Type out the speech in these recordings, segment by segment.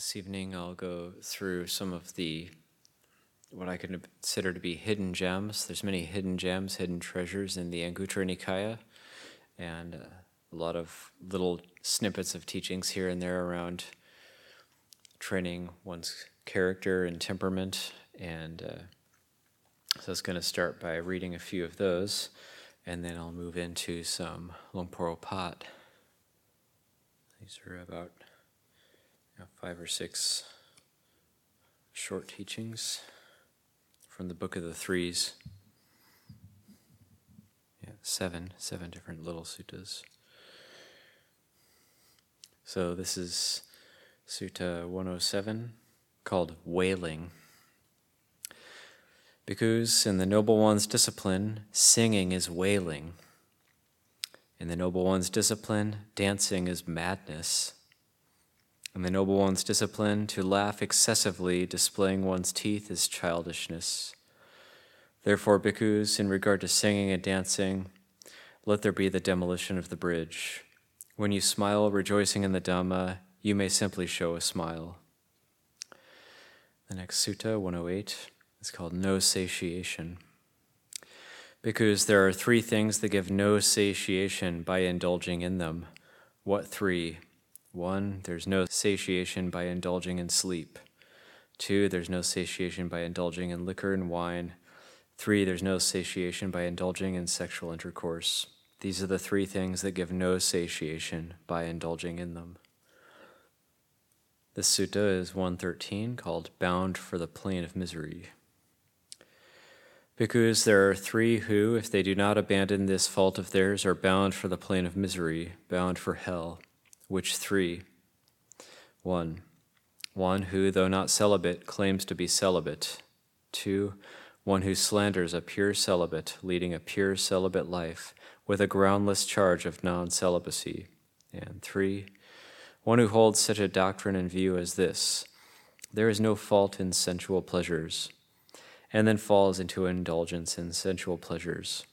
This evening I'll go through some of the what I consider to be hidden gems. There's many hidden gems, hidden treasures in the Anguttara Nikaya, and uh, a lot of little snippets of teachings here and there around training one's character and temperament. And uh, so I was going to start by reading a few of those, and then I'll move into some Luang Pu Opart. These are about five or six short teachings from the Book of the Threes. Yeah, seven, seven different little suttas. So this is Sutta 107 called Wailing. Because in the Noble One's discipline, singing is wailing. In the Noble One's discipline, dancing is madness. In the Noble One's discipline, to laugh excessively, displaying one's teeth, is childishness. Therefore, bhikkhus, in regard to singing and dancing, let there be the demolition of the bridge. When you smile, rejoicing in the Dhamma, you may simply show a smile. The next sutta, 108, is called No Satiation. Because there are three things that give no satiation by indulging in them. What three? One, there's no satiation by indulging in sleep. Two, there's no satiation by indulging in liquor and wine. Three, there's no satiation by indulging in sexual intercourse. These are the three things that give no satiation by indulging in them. The sutta is 113 called Bound for the Plane of Misery. Because there are three who, if they do not abandon this fault of theirs, are bound for the plane of misery, bound for hell. Which three? One, one who, though not celibate, claims to be celibate. Two, one who slanders a pure celibate, leading a pure celibate life, with a groundless charge of non celibacy. And three, one who holds such a doctrine in view as this there is no fault in sensual pleasures and then falls into indulgence in sensual pleasures.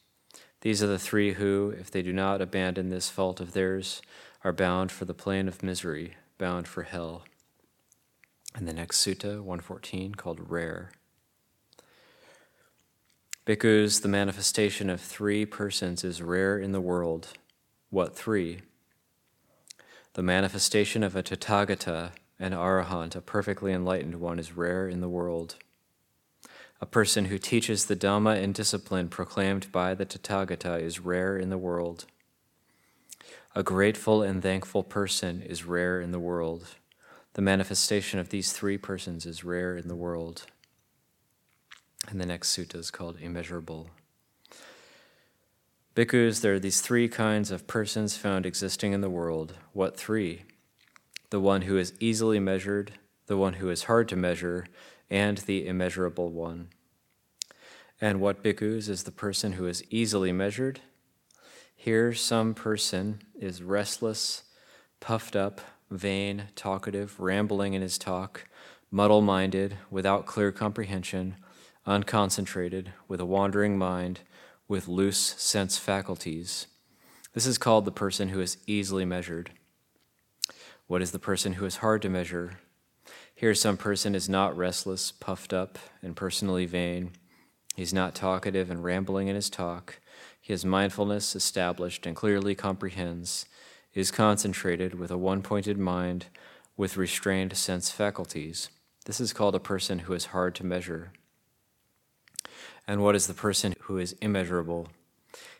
These are the three who, if they do not abandon this fault of theirs, are bound for the plane of misery, bound for hell. And the next sutta, 114, called Rare. Because the manifestation of three persons is rare in the world. What three? The manifestation of a Tathagata, an Arahant, a perfectly enlightened one, is rare in the world a person who teaches the Dhamma and discipline proclaimed by the Tathagata is rare in the world. A grateful and thankful person is rare in the world. The manifestation of these three persons is rare in the world. And the next sutta is called Immeasurable. Bhikkhus, there are these three kinds of persons found existing in the world. What three? The one who is easily measured, the one who is hard to measure, and the immeasurable one. And what bhikkhus is the person who is easily measured? Here, some person is restless, puffed up, vain, talkative, rambling in his talk, muddle minded, without clear comprehension, unconcentrated, with a wandering mind, with loose sense faculties. This is called the person who is easily measured. What is the person who is hard to measure? Here, some person is not restless, puffed up, and personally vain. He's not talkative and rambling in his talk. Has mindfulness established and clearly comprehends, is concentrated with a one pointed mind, with restrained sense faculties. This is called a person who is hard to measure. And what is the person who is immeasurable?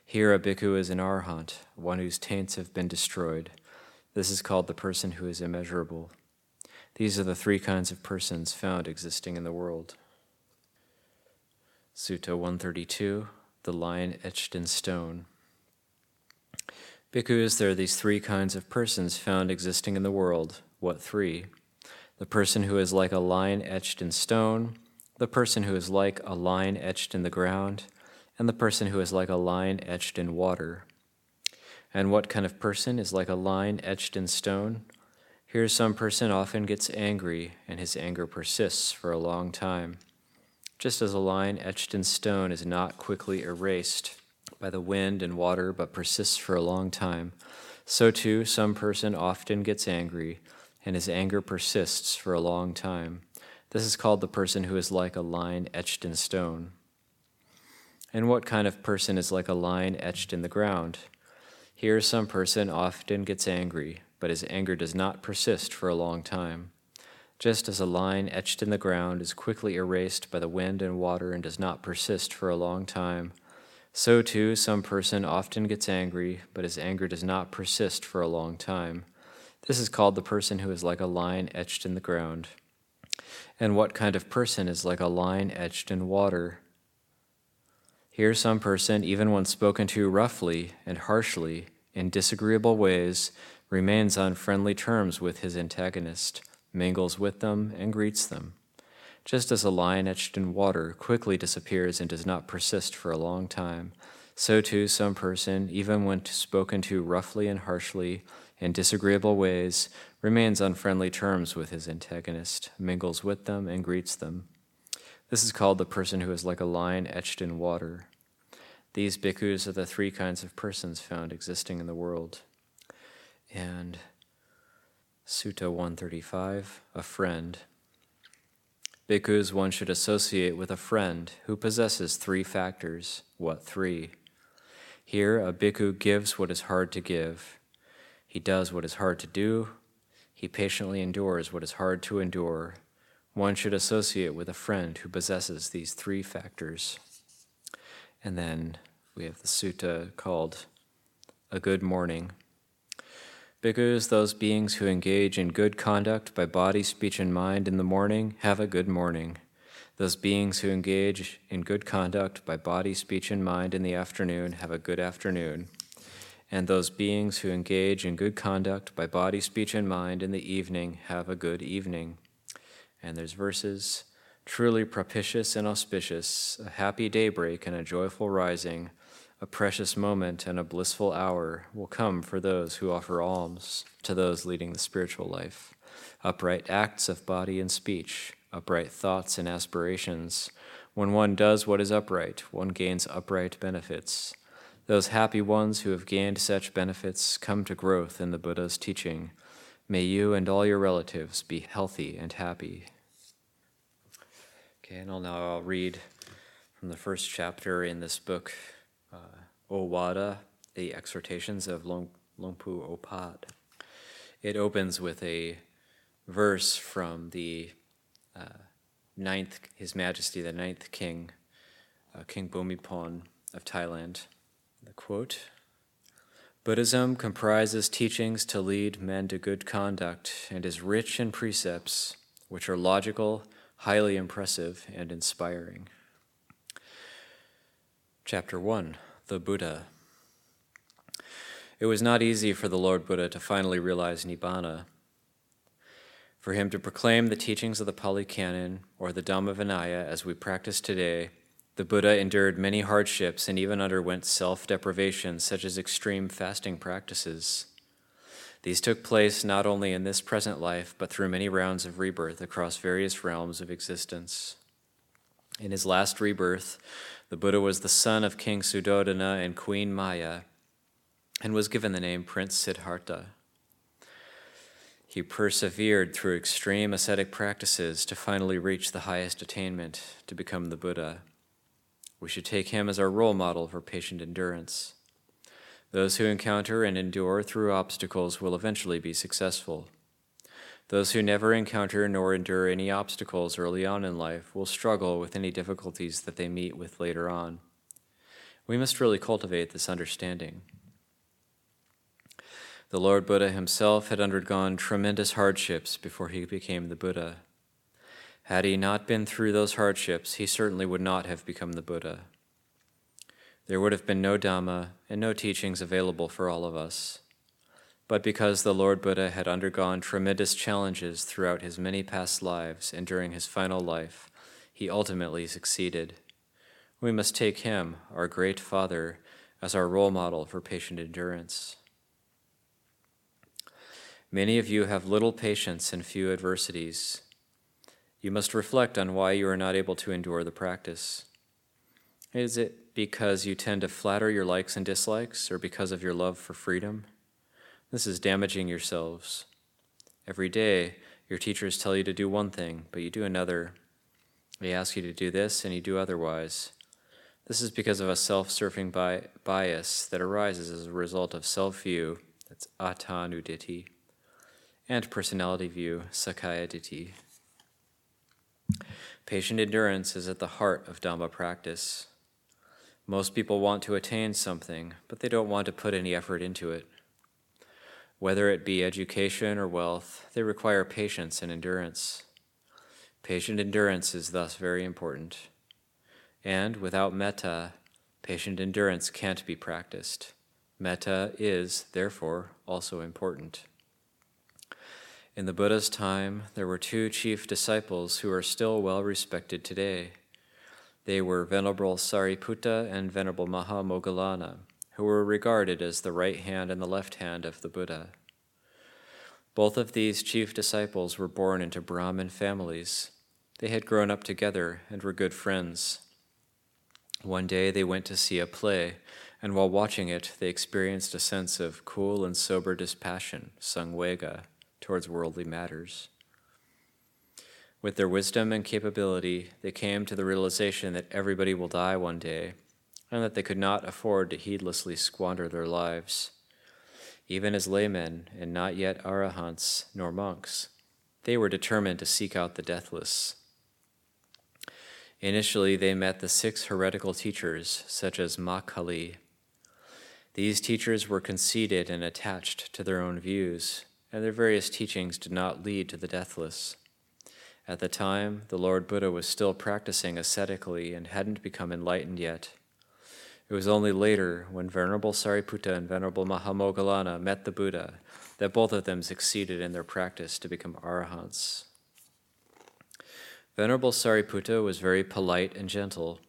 Here, a bhikkhu is an arhat, one whose taints have been destroyed. This is called the person who is immeasurable. These are the three kinds of persons found existing in the world. Sutta 132, the line etched in stone. Bhikkhus, there are these three kinds of persons found existing in the world. What three? The person who is like a line etched in stone, the person who is like a line etched in the ground, and the person who is like a line etched in water. And what kind of person is like a line etched in stone? Here, some person often gets angry, and his anger persists for a long time. Just as a line etched in stone is not quickly erased by the wind and water, but persists for a long time, so too, some person often gets angry. and his anger persists for a long time. This is called the person who is like a line etched in stone. And what kind of person is like a line etched in the ground? Here, some person often gets angry, but his anger does not persist for a long time. Just as a line etched in the ground is quickly erased by the wind and water and does not persist for a long time, so too some person often gets angry, but his anger does not persist for a long time. This is called the person who is like a line etched in the ground. And what kind of person is like a line etched in water? Here, some person, even when spoken to roughly and harshly in disagreeable ways, remains on friendly terms with his antagonist mingles with them, and greets them. Just as a line etched in water quickly disappears and does not persist for a long time, so too some person, even when spoken to roughly and harshly in disagreeable ways, remains on friendly terms with his antagonist, mingles with them, and greets them. This is called the person who is like a line etched in water. These bhikkhus are the three kinds of persons found existing in the world. And Sutta 135, a friend. Bhikkhus, one should associate with a friend who possesses three factors. What three? Here, a bhikkhu gives what is hard to give. He does what is hard to do. He patiently endures what is hard to endure. One should associate with a friend who possesses these three factors. And then we have the sutta called A Good Morning. Bhikkhus, those beings who engage in good conduct by body, speech, and mind in the morning, have a good morning. Those beings who engage in good conduct by body, speech, and mind in the afternoon have a good afternoon. And those beings who engage in good conduct by body, speech, and mind in the evening have a good evening. And there's verses truly propitious and auspicious, a happy daybreak and a joyful rising a precious moment and a blissful hour will come for those who offer alms to those leading the spiritual life. Upright acts of body and speech, upright thoughts and aspirations. When one does what is upright, one gains upright benefits. Those happy ones who have gained such benefits come to growth in the Buddha's teaching. May you and all your relatives be healthy and happy. Okay, and I'll now I'll read from the first chapter in this book, uh, Ovādā, the exhortations of Longpu Opat. It opens with a verse from the uh, ninth, His Majesty, the ninth king, uh, King Bhumibol of Thailand. The quote Buddhism comprises teachings to lead men to good conduct and is rich in precepts which are logical, highly impressive, and inspiring. Chapter 1 The Buddha. It was not easy for the Lord Buddha to finally realize Nibbana. For him to proclaim the teachings of the Pali Canon or the Dhamma Vinaya as we practice today, the Buddha endured many hardships and even underwent self deprivation, such as extreme fasting practices. These took place not only in this present life, but through many rounds of rebirth across various realms of existence. In his last rebirth, the Buddha was the son of King Suddhodana and Queen Maya and was given the name Prince Siddhartha. He persevered through extreme ascetic practices to finally reach the highest attainment, to become the Buddha. We should take him as our role model for patient endurance. Those who encounter and endure through obstacles will eventually be successful. Those who never encounter nor endure any obstacles early on in life will struggle with any difficulties that they meet with later on. We must really cultivate this understanding. The Lord Buddha himself had undergone tremendous hardships before he became the Buddha. Had he not been through those hardships, he certainly would not have become the Buddha. There would have been no Dhamma and no teachings available for all of us. But because the Lord Buddha had undergone tremendous challenges throughout his many past lives and during his final life, he ultimately succeeded. We must take him, our great Father, as our role model for patient endurance. Many of you have little patience and few adversities. You must reflect on why you are not able to endure the practice. Is it because you tend to flatter your likes and dislikes, or because of your love for freedom? This is damaging yourselves. Every day, your teachers tell you to do one thing, but you do another. They ask you to do this, and you do otherwise. This is because of a self serving bi- bias that arises as a result of self view, that's atta and personality view, sakkaya ditthi. Patient endurance is at the heart of Dhamma practice. Most people want to attain something, but they don't want to put any effort into it. Whether it be education or wealth, they require patience and endurance. Patient endurance is thus very important. And without metta, patient endurance can't be practiced. Metta is, therefore, also important. In the Buddha's time, there were two chief disciples who are still well respected today. They were Venerable Sariputta and Venerable Mahamoggallana who were regarded as the right hand and the left hand of the Buddha. Both of these chief disciples were born into Brahmin families. They had grown up together and were good friends. One day they went to see a play, and while watching it, they experienced a sense of cool and sober dispassion, samvega, towards worldly matters. With their wisdom and capability, they came to the realization that everybody will die one day and that they could not afford to heedlessly squander their lives. Even as laymen and not yet arahants nor monks, they were determined to seek out the deathless. Initially, they met the six heretical teachers, such as Makkhali. These teachers were conceited and attached to their own views, and their various teachings did not lead to the deathless. At the time, the Lord Buddha was still practicing ascetically and hadn't become enlightened yet. It was only later, when Venerable Sariputta and Venerable Mahamoggallana met the Buddha, that both of them succeeded in their practice to become arahants. Venerable Sariputta was very polite and gentle,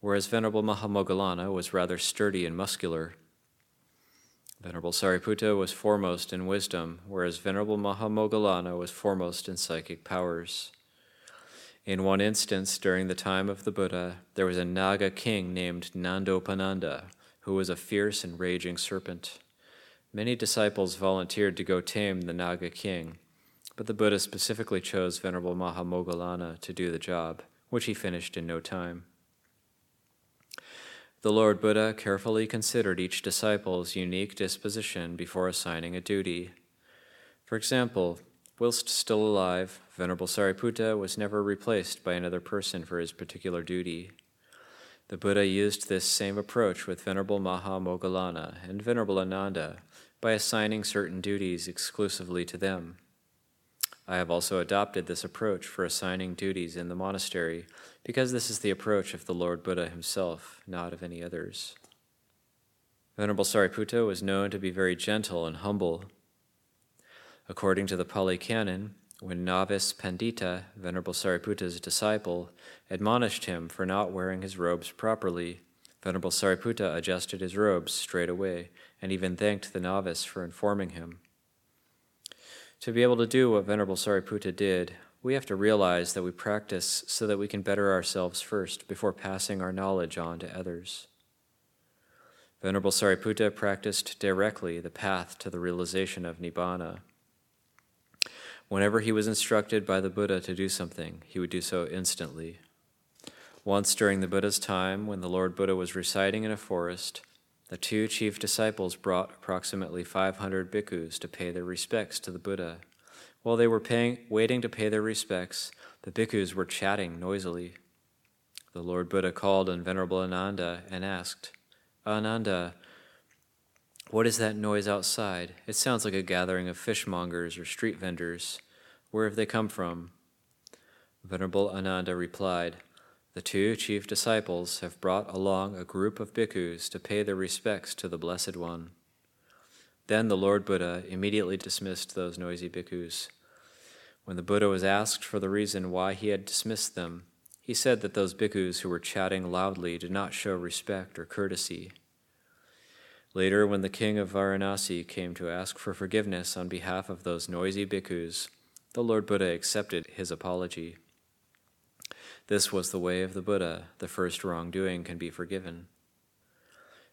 whereas Venerable Mahamoggallana was rather sturdy and muscular. Venerable Sariputta was foremost in wisdom, whereas Venerable Mahamoggallana was foremost in psychic powers. In one instance, during the time of the Buddha, there was a Naga king named Nandopananda, who was a fierce and raging serpent. Many disciples volunteered to go tame the Naga king, but the Buddha specifically chose Venerable Mahamoggallana to do the job, which he finished in no time. The Lord Buddha carefully considered each disciple's unique disposition before assigning a duty. For example, Whilst still alive, Venerable Sariputta was never replaced by another person for his particular duty. The Buddha used this same approach with Venerable Mahamoggallana and Venerable Ananda by assigning certain duties exclusively to them. I have also adopted this approach for assigning duties in the monastery because this is the approach of the Lord Buddha himself, not of any others. Venerable Sariputta was known to be very gentle and humble According to the Pali Canon, when novice Pandita, Venerable Sariputta's disciple, admonished him for not wearing his robes properly, Venerable Sariputta adjusted his robes straight away and even thanked the novice for informing him. To be able to do what Venerable Sariputta did, we have to realize that we practice so that we can better ourselves first before passing our knowledge on to others. Venerable Sariputta practiced directly the path to the realization of Nibbana. Whenever he was instructed by the Buddha to do something, he would do so instantly. Once during the Buddha's time, when the Lord Buddha was residing in a forest, the two chief disciples brought approximately 500 bhikkhus to pay their respects to the Buddha. While they were paying, waiting to pay their respects, the bhikkhus were chatting noisily. The Lord Buddha called on Venerable Ananda and asked, Ananda, what is that noise outside? It sounds like a gathering of fishmongers or street vendors. Where have they come from? Venerable Ananda replied, The two chief disciples have brought along a group of bhikkhus to pay their respects to the Blessed One. Then the Lord Buddha immediately dismissed those noisy bhikkhus. When the Buddha was asked for the reason why he had dismissed them, he said that those bhikkhus who were chatting loudly did not show respect or courtesy. Later, when the king of Varanasi came to ask for forgiveness on behalf of those noisy bhikkhus, the Lord Buddha accepted his apology. This was the way of the Buddha. The first wrongdoing can be forgiven.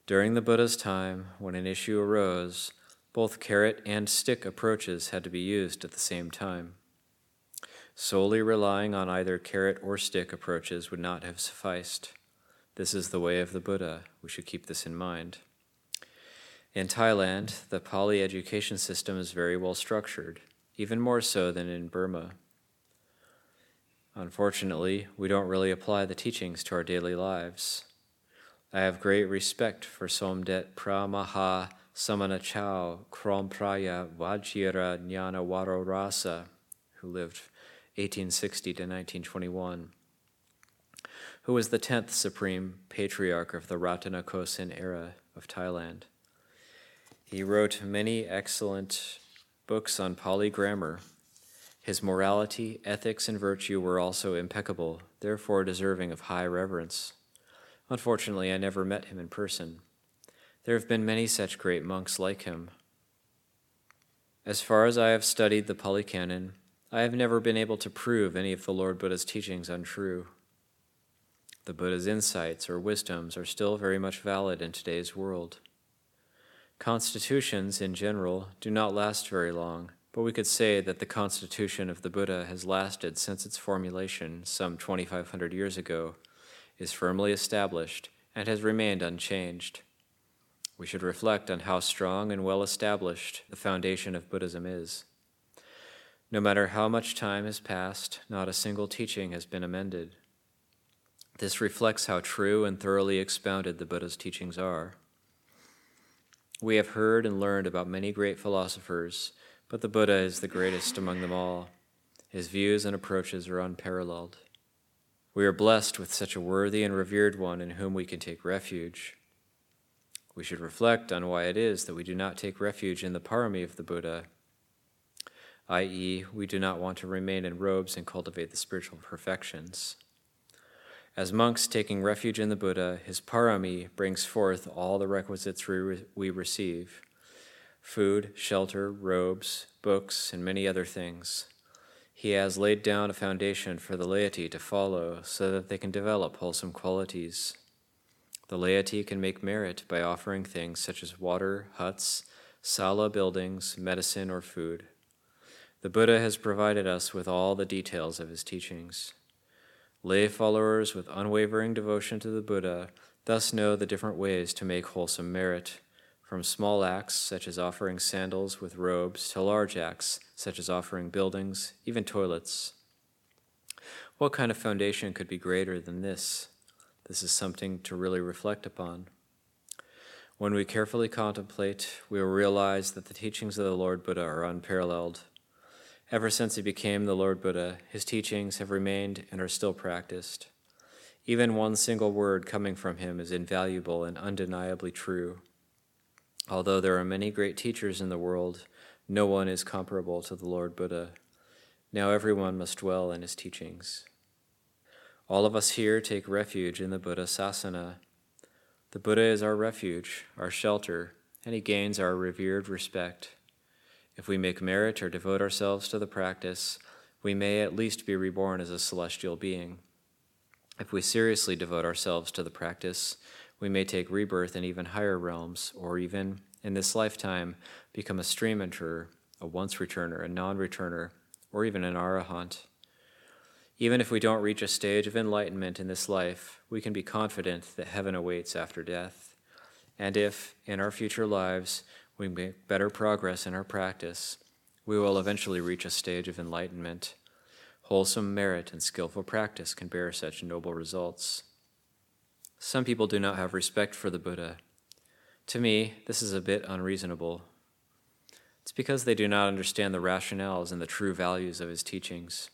During the Buddha's time, when an issue arose, Both carrot and stick approaches had to be used at the same time. Solely relying on either carrot or stick approaches would not have sufficed. This is the way of the Buddha. We should keep this in mind. In Thailand, the Pali education system is very well structured, even more so than in Burma. Unfortunately, we don't really apply the teachings to our daily lives. I have great respect for Somdet Pramaha Samana Chao Krompraya Vajirananavarorasa, who lived 1860 to 1921, who was the 10th Supreme Patriarch of the Ratanakosin era of Thailand. He wrote many excellent books on Pali grammar. His morality, ethics, and virtue were also impeccable, therefore deserving of high reverence. Unfortunately, I never met him in person. There have been many such great monks like him. As far as I have studied the Pali Canon, I have never been able to prove any of the Lord Buddha's teachings untrue. The Buddha's insights or wisdoms are still very much valid in today's world. Constitutions, in general, do not last very long, but we could say that the constitution of the Buddha has lasted since its formulation some 2,500 years ago is firmly established and has remained unchanged. We should reflect on how strong and well established the foundation of Buddhism is. No matter how much time has passed, not a single teaching has been amended. This reflects how true and thoroughly expounded the Buddha's teachings are. We have heard and learned about many great philosophers, but the Buddha is the greatest among them all. His views and approaches are unparalleled. We are blessed with such a worthy and revered one in whom we can take refuge. We should reflect on why it is that we do not take refuge in the parami of the Buddha, i.e., we do not want to remain in robes and cultivate the spiritual perfections. As monks taking refuge in the Buddha, his parami brings forth all the requisites we receive food, shelter, robes, books, and many other things. He has laid down a foundation for the laity to follow so that they can develop wholesome qualities. The laity can make merit by offering things such as water, huts, sala buildings, medicine, or food. The Buddha has provided us with all the details of his teachings. Lay followers with unwavering devotion to the Buddha thus know the different ways to make wholesome merit from small acts such as offering sandals with robes to large acts such as offering buildings, even toilets. What kind of foundation could be greater than this? This is something to really reflect upon. When we carefully contemplate, we will realize that the teachings of the Lord Buddha are unparalleled. Ever since he became the Lord Buddha, his teachings have remained and are still practiced. Even one single word coming from him is invaluable and undeniably true. Although there are many great teachers in the world, no one is comparable to the Lord Buddha. Now everyone must dwell in his teachings. All of us here take refuge in the Buddha Sasana. The Buddha is our refuge, our shelter, and he gains our revered respect. If we make merit or devote ourselves to the practice, we may at least be reborn as a celestial being. If we seriously devote ourselves to the practice, we may take rebirth in even higher realms, or even in this lifetime become a stream enterer, a once returner, a non returner, or even an arahant. Even if we don't reach a stage of enlightenment in this life, we can be confident that heaven awaits after death. And if, in our future lives, we make better progress in our practice, we will eventually reach a stage of enlightenment. Wholesome merit and skillful practice can bear such noble results. Some people do not have respect for the Buddha. To me, this is a bit unreasonable. It's because they do not understand the rationales and the true values of his teachings.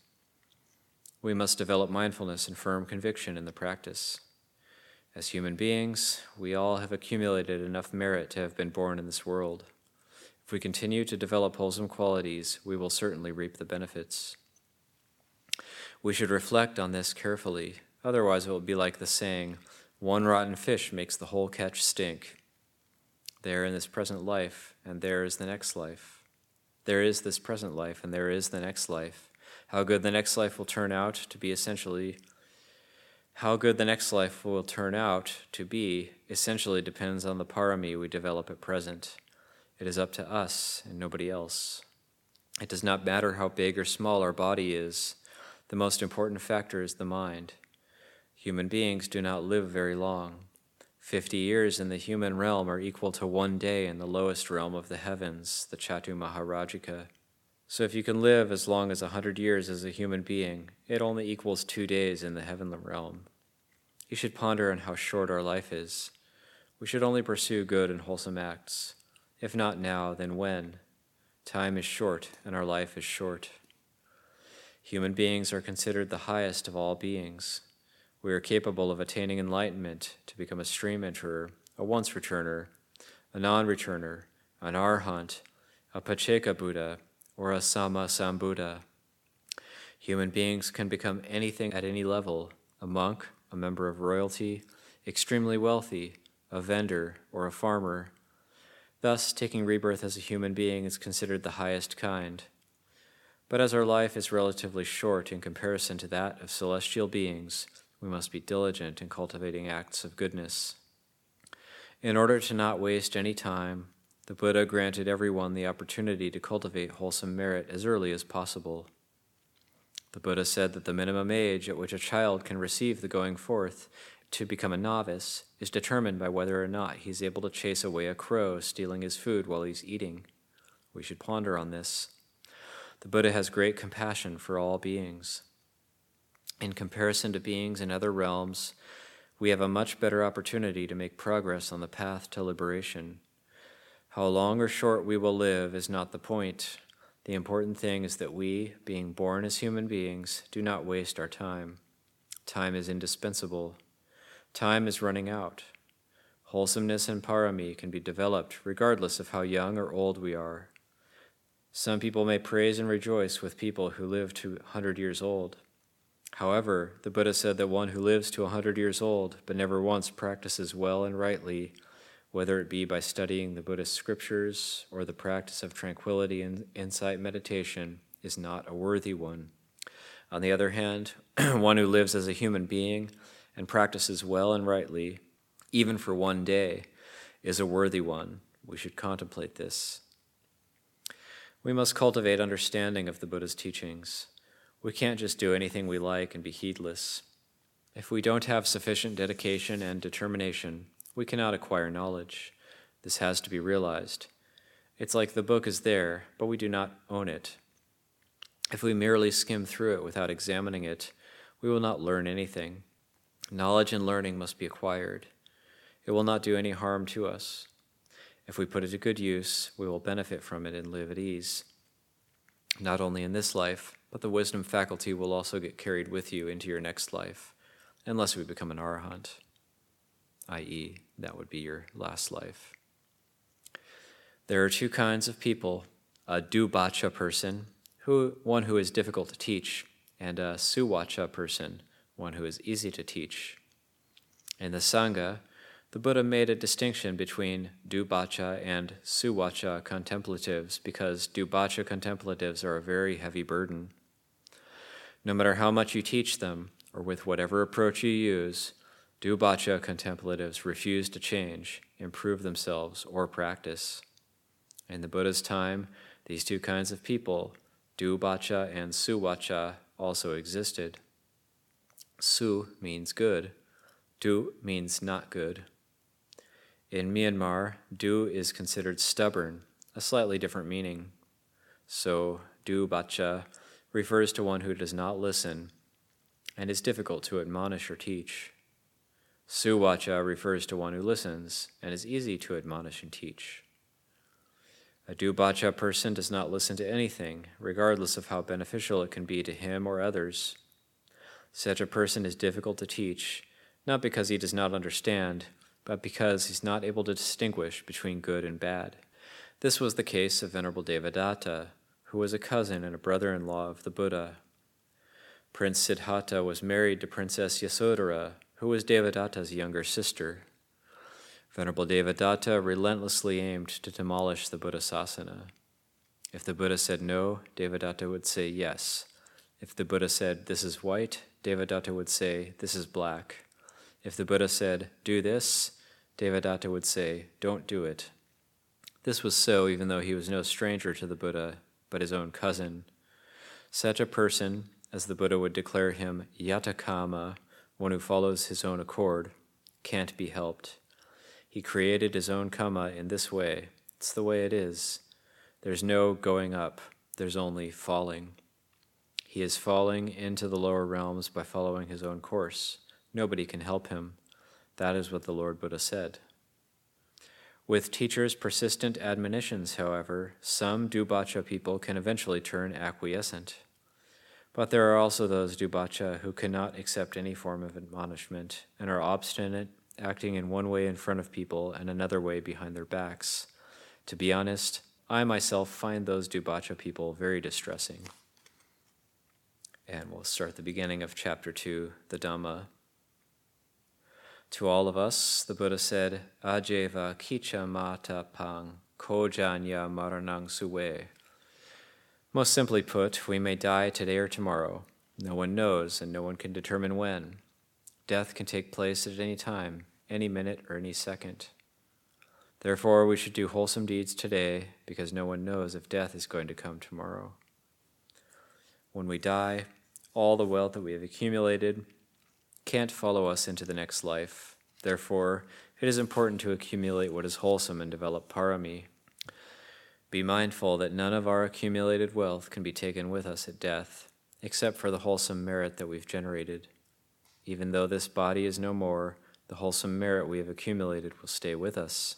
We must develop mindfulness and firm conviction in the practice. As human beings, we all have accumulated enough merit to have been born in this world. If we continue to develop wholesome qualities, we will certainly reap the benefits. We should reflect on this carefully, otherwise, it will be like the saying, one rotten fish makes the whole catch stink. There in this present life, and there is the next life. There is this present life, and there is the next life. How good the next life will turn out to be essentially, how good the next life will turn out to be essentially depends on the parami we develop at present. It is up to us and nobody else. It does not matter how big or small our body is, the most important factor is the mind. Human beings do not live very long. Fifty years in the human realm are equal to one day in the lowest realm of the heavens, the Chatu Maharajika. So if you can live as long as a hundred years as a human being, it only equals two days in the heavenly realm. You should ponder on how short our life is. We should only pursue good and wholesome acts. If not now, then when? Time is short, and our life is short. Human beings are considered the highest of all beings. We are capable of attaining enlightenment to become a stream enterer, a once returner, a non returner, an arhat, a pacceka Buddha, or a Samma Sambuddha. Human beings can become anything at any level a monk, a member of royalty, extremely wealthy, a vendor, or a farmer. Thus, taking rebirth as a human being is considered the highest kind. But as our life is relatively short in comparison to that of celestial beings, we must be diligent in cultivating acts of goodness. In order to not waste any time, the Buddha granted everyone the opportunity to cultivate wholesome merit as early as possible. The Buddha said that the minimum age at which a child can receive the going forth to become a novice is determined by whether or not he is able to chase away a crow stealing his food while he's eating. We should ponder on this. The Buddha has great compassion for all beings in comparison to beings in other realms, we have a much better opportunity to make progress on the path to liberation. How long or short we will live is not the point. The important thing is that we, being born as human beings, do not waste our time. Time is indispensable. Time is running out. Wholesomeness and parami can be developed regardless of how young or old we are. Some people may praise and rejoice with people who live to 100 years old. However, the Buddha said that one who lives to a 100 years old but never once practices well and rightly, whether it be by studying the Buddhist scriptures or the practice of tranquility and insight meditation, is not a worthy one. On the other hand, one who lives as a human being and practices well and rightly, even for one day, is a worthy one. We should contemplate this. We must cultivate understanding of the Buddha's teachings. We can't just do anything we like and be heedless. If we don't have sufficient dedication and determination, we cannot acquire knowledge. This has to be realized. It's like the book is there, but we do not own it. If we merely skim through it without examining it, we will not learn anything. Knowledge and learning must be acquired. It will not do any harm to us. If we put it to good use, we will benefit from it and live at ease, not only in this life, but the wisdom faculty will also get carried with you into your next life, unless we become an arhat, i.e., that would be your last life. There are two kinds of people a dubacha person, who, one who is difficult to teach, and a suwacha person, one who is easy to teach. In the Sangha, the Buddha made a distinction between dubacha and suwacha contemplatives because dubacha contemplatives are a very heavy burden. No matter how much you teach them, or with whatever approach you use, Dubacha contemplatives refuse to change, improve themselves, or practice. In the Buddha's time, these two kinds of people, Dubacha and Suwacha, also existed. Su means good, Du means not good. In Myanmar, Du is considered stubborn, a slightly different meaning. So, Dubacha refers to one who does not listen and is difficult to admonish or teach. Suwacha refers to one who listens and is easy to admonish and teach. A dubacha person does not listen to anything, regardless of how beneficial it can be to him or others. Such a person is difficult to teach, not because he does not understand, but because he's not able to distinguish between good and bad. This was the case of Venerable Devadatta, who was a cousin and a brother in law of the Buddha. Prince Siddhartha was married to Princess Yasodhara, who was Devadatta's younger sister. Venerable Devadatta relentlessly aimed to demolish the Buddha Sasana. If the Buddha said no, Devadatta would say yes. If the Buddha said, This is white, Devadatta would say, This is black. If the Buddha said, Do this, Devadatta would say, Don't do it. This was so even though he was no stranger to the Buddha, but his own cousin. Such a person, as the Buddha would declare him, yatakama, one who follows his own accord, can't be helped. He created his own kama in this way. It's the way it is. There's no going up, there's only falling. He is falling into the lower realms by following his own course. Nobody can help him. That is what the Lord Buddha said. With teachers' persistent admonitions, however, some Dubacha people can eventually turn acquiescent. But there are also those Dubacha who cannot accept any form of admonishment and are obstinate, acting in one way in front of people and another way behind their backs. To be honest, I myself find those Dubacha people very distressing. And we'll start the beginning of chapter 2, the Dhamma. To all of us, the Buddha said, Ajeva kicha mata pang kojanya maranang suwe. Most simply put, we may die today or tomorrow. No one knows, and no one can determine when. Death can take place at any time, any minute, or any second. Therefore, we should do wholesome deeds today, because no one knows if death is going to come tomorrow. When we die, all the wealth that we have accumulated can't follow us into the next life. Therefore, it is important to accumulate what is wholesome and develop parami. Be mindful that none of our accumulated wealth can be taken with us at death, except for the wholesome merit that we've generated. Even though this body is no more, the wholesome merit we have accumulated will stay with us.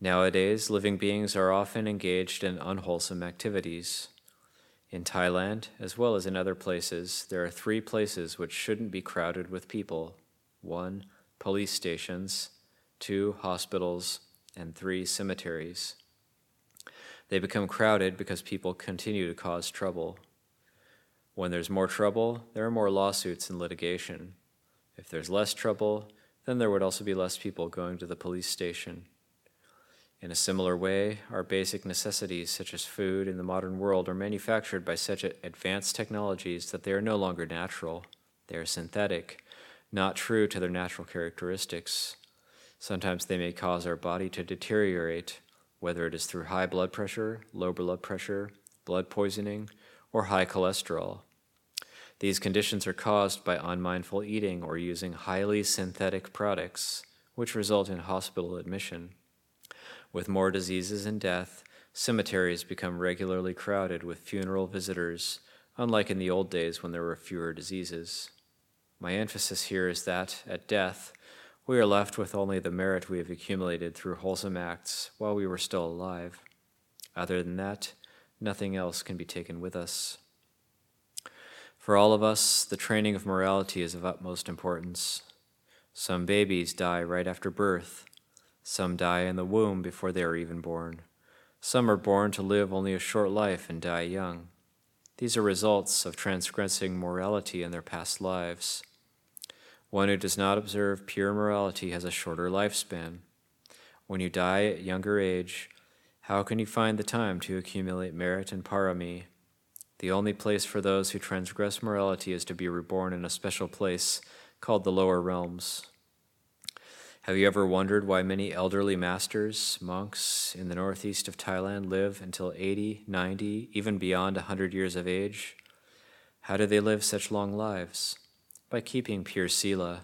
Nowadays, living beings are often engaged in unwholesome activities. In Thailand, as well as in other places, there are three places which shouldn't be crowded with people one, police stations, two, hospitals, and three, cemeteries. They become crowded because people continue to cause trouble. When there's more trouble, there are more lawsuits and litigation. If there's less trouble, then there would also be less people going to the police station. In a similar way, our basic necessities, such as food in the modern world, are manufactured by such advanced technologies that they are no longer natural. They are synthetic, not true to their natural characteristics. Sometimes they may cause our body to deteriorate, whether it is through high blood pressure, low blood pressure, blood poisoning, or high cholesterol. These conditions are caused by unmindful eating or using highly synthetic products, which result in hospital admission. With more diseases and death, cemeteries become regularly crowded with funeral visitors, unlike in the old days when there were fewer diseases. My emphasis here is that, at death, we are left with only the merit we have accumulated through wholesome acts while we were still alive. Other than that, nothing else can be taken with us. For all of us, the training of morality is of utmost importance. Some babies die right after birth some die in the womb before they are even born. Some are born to live only a short life and die young. These are results of transgressing morality in their past lives. One who does not observe pure morality has a shorter lifespan. When you die at younger age, how can you find the time to accumulate merit and parami? The only place for those who transgress morality is to be reborn in a special place called the lower realms. Have you ever wondered why many elderly masters, monks in the northeast of Thailand live until 80, 90, even beyond 100 years of age? How do they live such long lives? By keeping pure sila.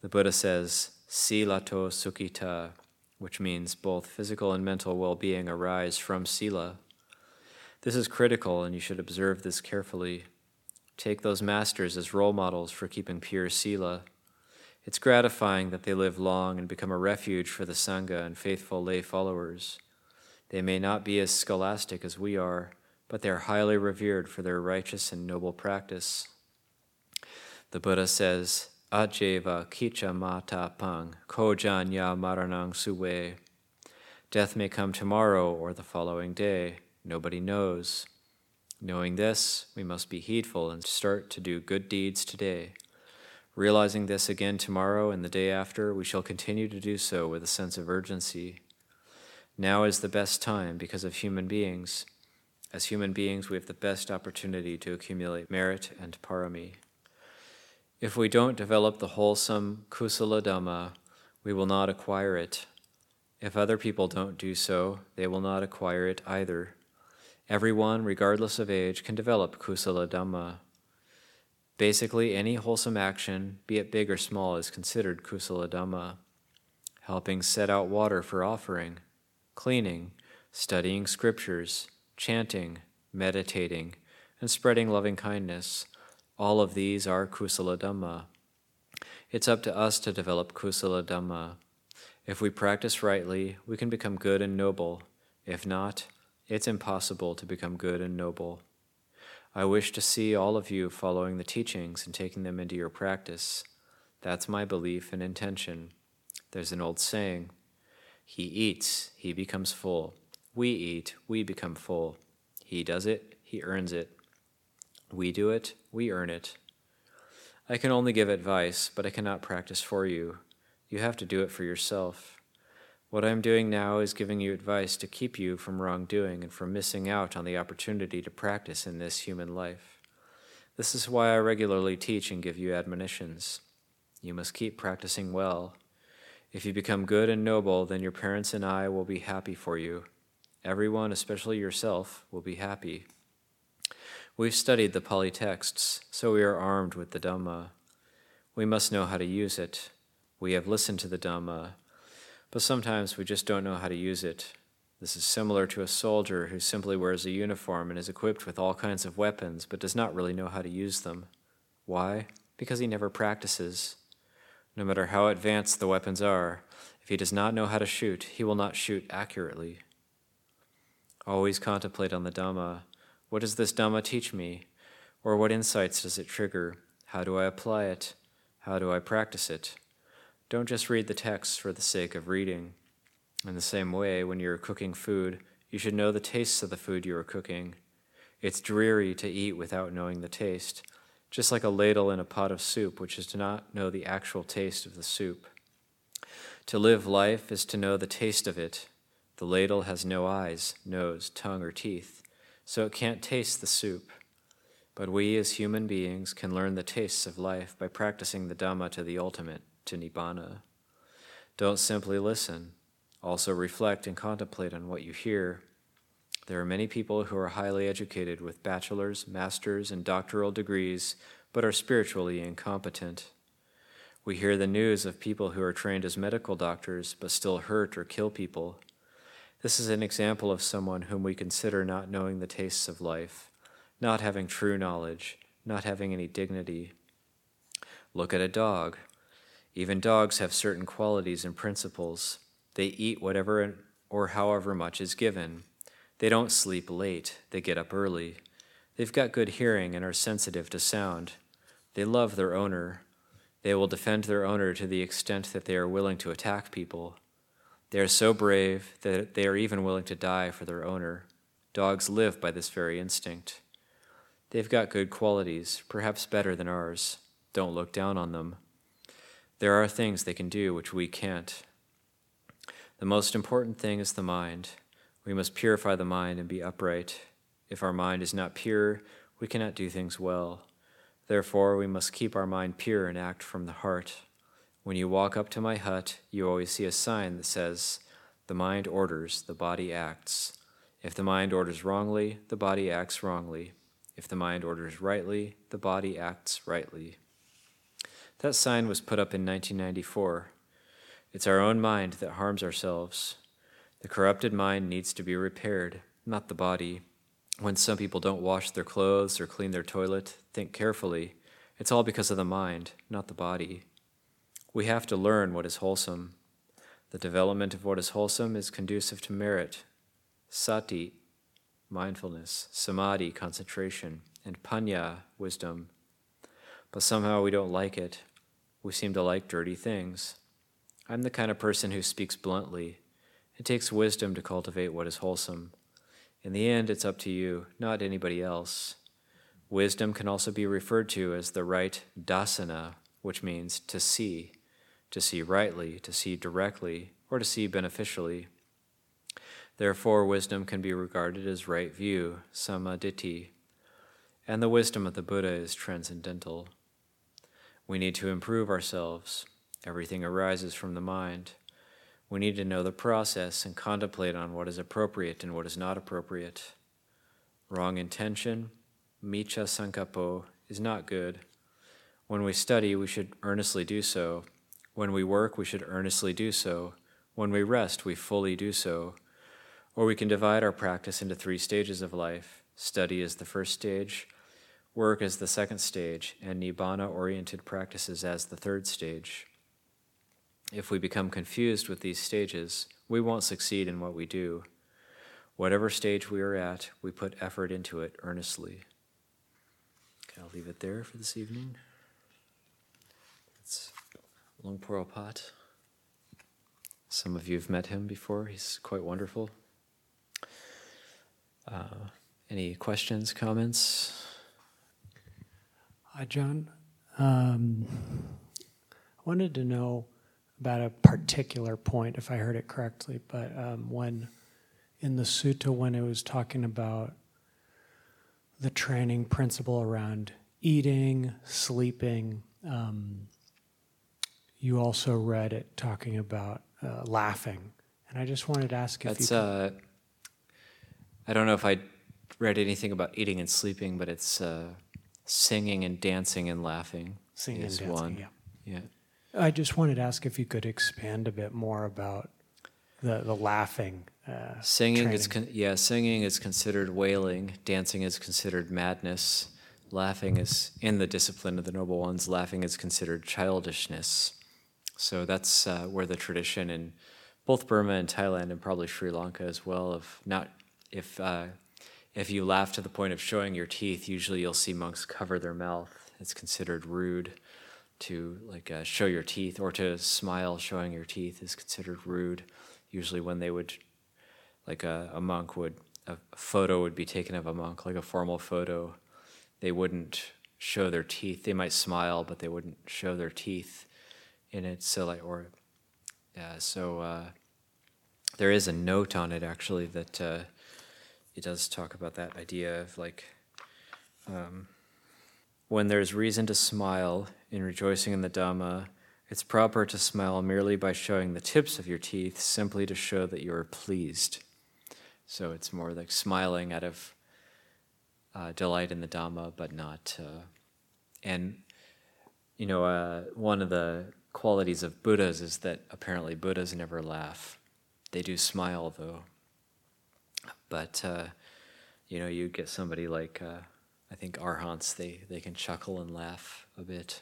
The Buddha says, silato sukhita, which means both physical and mental well being arise from sila. This is critical, and you should observe this carefully. Take those masters as role models for keeping pure sila. It's gratifying that they live long and become a refuge for the Sangha and faithful lay followers. They may not be as scholastic as we are, but they are highly revered for their righteous and noble practice. The Buddha says, Ajeva kicha mata pang, kojan ya maranang suwe. Death may come tomorrow or the following day. Nobody knows. Knowing this, we must be heedful and start to do good deeds today. Realizing this again tomorrow and the day after, we shall continue to do so with a sense of urgency. Now is the best time because of human beings. As human beings, we have the best opportunity to accumulate merit and parami. If we don't develop the wholesome kusala dhamma, we will not acquire it. If other people don't do so, they will not acquire it either. Everyone, regardless of age, can develop kusala dhamma. Basically, any wholesome action, be it big or small, is considered kusala dhamma. Helping set out water for offering, cleaning, studying scriptures, chanting, meditating, and spreading loving kindness, all of these are kusala dhamma. It's up to us to develop kusala dhamma. If we practice rightly, we can become good and noble. If not, it's impossible to become good and noble. I wish to see all of you following the teachings and taking them into your practice. That's my belief and intention. There's an old saying He eats, he becomes full. We eat, we become full. He does it, he earns it. We do it, we earn it. I can only give advice, but I cannot practice for you. You have to do it for yourself. What I am doing now is giving you advice to keep you from wrongdoing and from missing out on the opportunity to practice in this human life. This is why I regularly teach and give you admonitions. You must keep practicing well. If you become good and noble, then your parents and I will be happy for you. Everyone, especially yourself, will be happy. We've studied the Pali texts, so we are armed with the Dhamma. We must know how to use it. We have listened to the Dhamma, but sometimes we just don't know how to use it. This is similar to a soldier who simply wears a uniform and is equipped with all kinds of weapons, but does not really know how to use them. Why? Because he never practices. No matter how advanced the weapons are, if he does not know how to shoot, he will not shoot accurately. Always contemplate on the Dhamma what does this Dhamma teach me? Or what insights does it trigger? How do I apply it? How do I practice it? Don't just read the text for the sake of reading. In the same way, when you're cooking food, you should know the tastes of the food you are cooking. It's dreary to eat without knowing the taste, just like a ladle in a pot of soup, which is to not know the actual taste of the soup. To live life is to know the taste of it. The ladle has no eyes, nose, tongue, or teeth so it can't taste the soup. But we as human beings can learn the tastes of life by practicing the Dhamma to the ultimate, to Nibbana. Don't simply listen, also reflect and contemplate on what you hear. There are many people who are highly educated with bachelor's, master's, and doctoral degrees, but are spiritually incompetent. We hear the news of people who are trained as medical doctors but still hurt or kill people. This is an example of someone whom we consider not knowing the tastes of life, not having true knowledge, not having any dignity. Look at a dog. Even dogs have certain qualities and principles. They eat whatever or however much is given. They don't sleep late, they get up early. They've got good hearing and are sensitive to sound. They love their owner. They will defend their owner to the extent that they are willing to attack people. They are so brave that they are even willing to die for their owner. Dogs live by this very instinct. They've got good qualities, perhaps better than ours. Don't look down on them. There are things they can do which we can't. The most important thing is the mind. We must purify the mind and be upright. If our mind is not pure, we cannot do things well. Therefore, we must keep our mind pure and act from the heart. When you walk up to my hut, you always see a sign that says, The mind orders, the body acts. If the mind orders wrongly, the body acts wrongly. If the mind orders rightly, the body acts rightly. That sign was put up in 1994. It's our own mind that harms ourselves. The corrupted mind needs to be repaired, not the body. When some people don't wash their clothes or clean their toilet, think carefully. It's all because of the mind, not the body. We have to learn what is wholesome. The development of what is wholesome is conducive to merit, sati, mindfulness, samadhi, concentration, and panya, wisdom. But somehow we don't like it. We seem to like dirty things. I'm the kind of person who speaks bluntly. It takes wisdom to cultivate what is wholesome. In the end, it's up to you, not anybody else. Wisdom can also be referred to as the right dasana, which means to see to see rightly, to see directly, or to see beneficially. Therefore, wisdom can be regarded as right view, samaditi, and the wisdom of the Buddha is transcendental. We need to improve ourselves. Everything arises from the mind. We need to know the process and contemplate on what is appropriate and what is not appropriate. Wrong intention, miccha sankappo, is not good. When we study, we should earnestly do so. When we work, we should earnestly do so. When we rest, we fully do so. Or we can divide our practice into three stages of life. Study is the first stage, work is the second stage, and nibbana oriented practices as the third stage. If we become confused with these stages, we won't succeed in what we do. Whatever stage we are at, we put effort into it earnestly. Okay, I'll leave it there for this evening. It's Luang Pu Opart. Some of you have met him before. He's quite wonderful. Uh, any questions, comments? Hi, John. Um, I wanted to know about a particular point, if I heard it correctly, but um, when in the sutta, when it was talking about the training principle around eating, sleeping, um, you also read it talking about uh, laughing. And I just wanted to ask if That's, you. Uh, I don't know if I read anything about eating and sleeping, but it's uh, singing and dancing and laughing. Singing and is dancing, one. yeah. Yeah. I just wanted to ask if you could expand a bit more about the, the laughing. Uh, Singing is con- yeah, singing is considered wailing. Dancing is considered madness. Laughing is in the discipline of the noble ones. Laughing is considered childishness. So that's uh, where the tradition in both Burma and Thailand and probably Sri Lanka as well of not if uh, if you laugh to the point of showing your teeth, usually you'll see monks cover their mouth. It's considered rude to like uh, show your teeth or to smile showing your teeth is considered rude. Usually when they would like a, a monk would a photo would be taken of a monk like a formal photo they wouldn't show their teeth they might smile but they wouldn't show their teeth in it so like or yeah so uh, there is a note on it actually that uh, it does talk about that idea of like um, when there's reason to smile in rejoicing in the Dhamma, it's proper to smile merely by showing the tips of your teeth, simply to show that you are pleased. So it's more like smiling out of uh, delight in the Dhamma, but not. Uh, and, you know, uh, one of the qualities of Buddhas is that apparently Buddhas never laugh. They do smile, though. But, uh, you know, you get somebody like. Uh, I think arhants they they can chuckle and laugh a bit,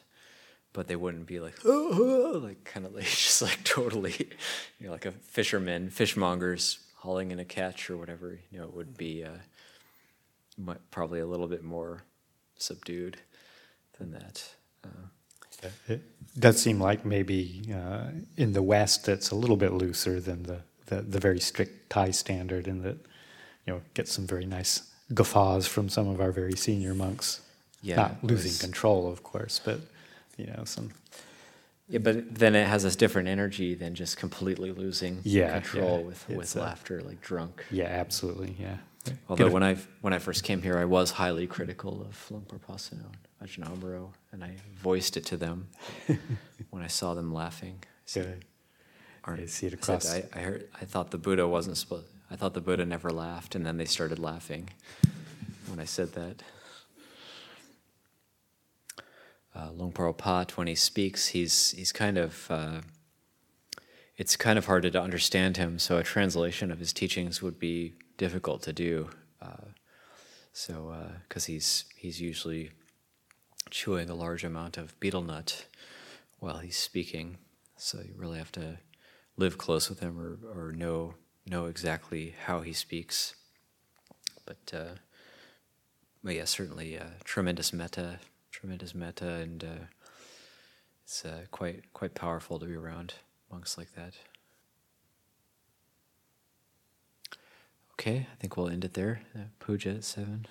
but they wouldn't be like oh, like kind of like just like totally, you know, like a fisherman, fishmongers hauling in a catch or whatever. You know, it would be uh, probably a little bit more subdued than that. Uh, It does seem like maybe uh, in the West it's a little bit looser than the, the, the very strict Thai standard, and that you know get some very nice guffaws from some of our very senior monks. Yeah, Not losing was- control, of course, but you know some. yeah, but then it has this different energy than just completely losing Yeah, control yeah. with It's, with uh, laughter, like drunk. Yeah, absolutely. Yeah. Although a- when I when I first came here, I was highly critical of Luang Por Pasanno and Ajahn and I voiced it to them when I saw them laughing. I said, I see it I said, I, I heard. I thought the Buddha wasn't supposed. I thought the Buddha never laughed, and then they started laughing when I said that. Uh, Luang Pu Opart, when he speaks, he's he's kind of. Uh, it's kind of hard to understand him, so a translation of his teachings would be difficult to do. Uh, so, because he's he's usually chewing a large amount of betel nut while he's speaking, so you really have to live close with him or, or know know exactly how he speaks. But uh, but yeah, certainly uh, tremendous metta, tremendous metta, and uh, it's uh, quite quite powerful to be around monks like that. Okay, I think we'll end it there. Uh, puja at seven.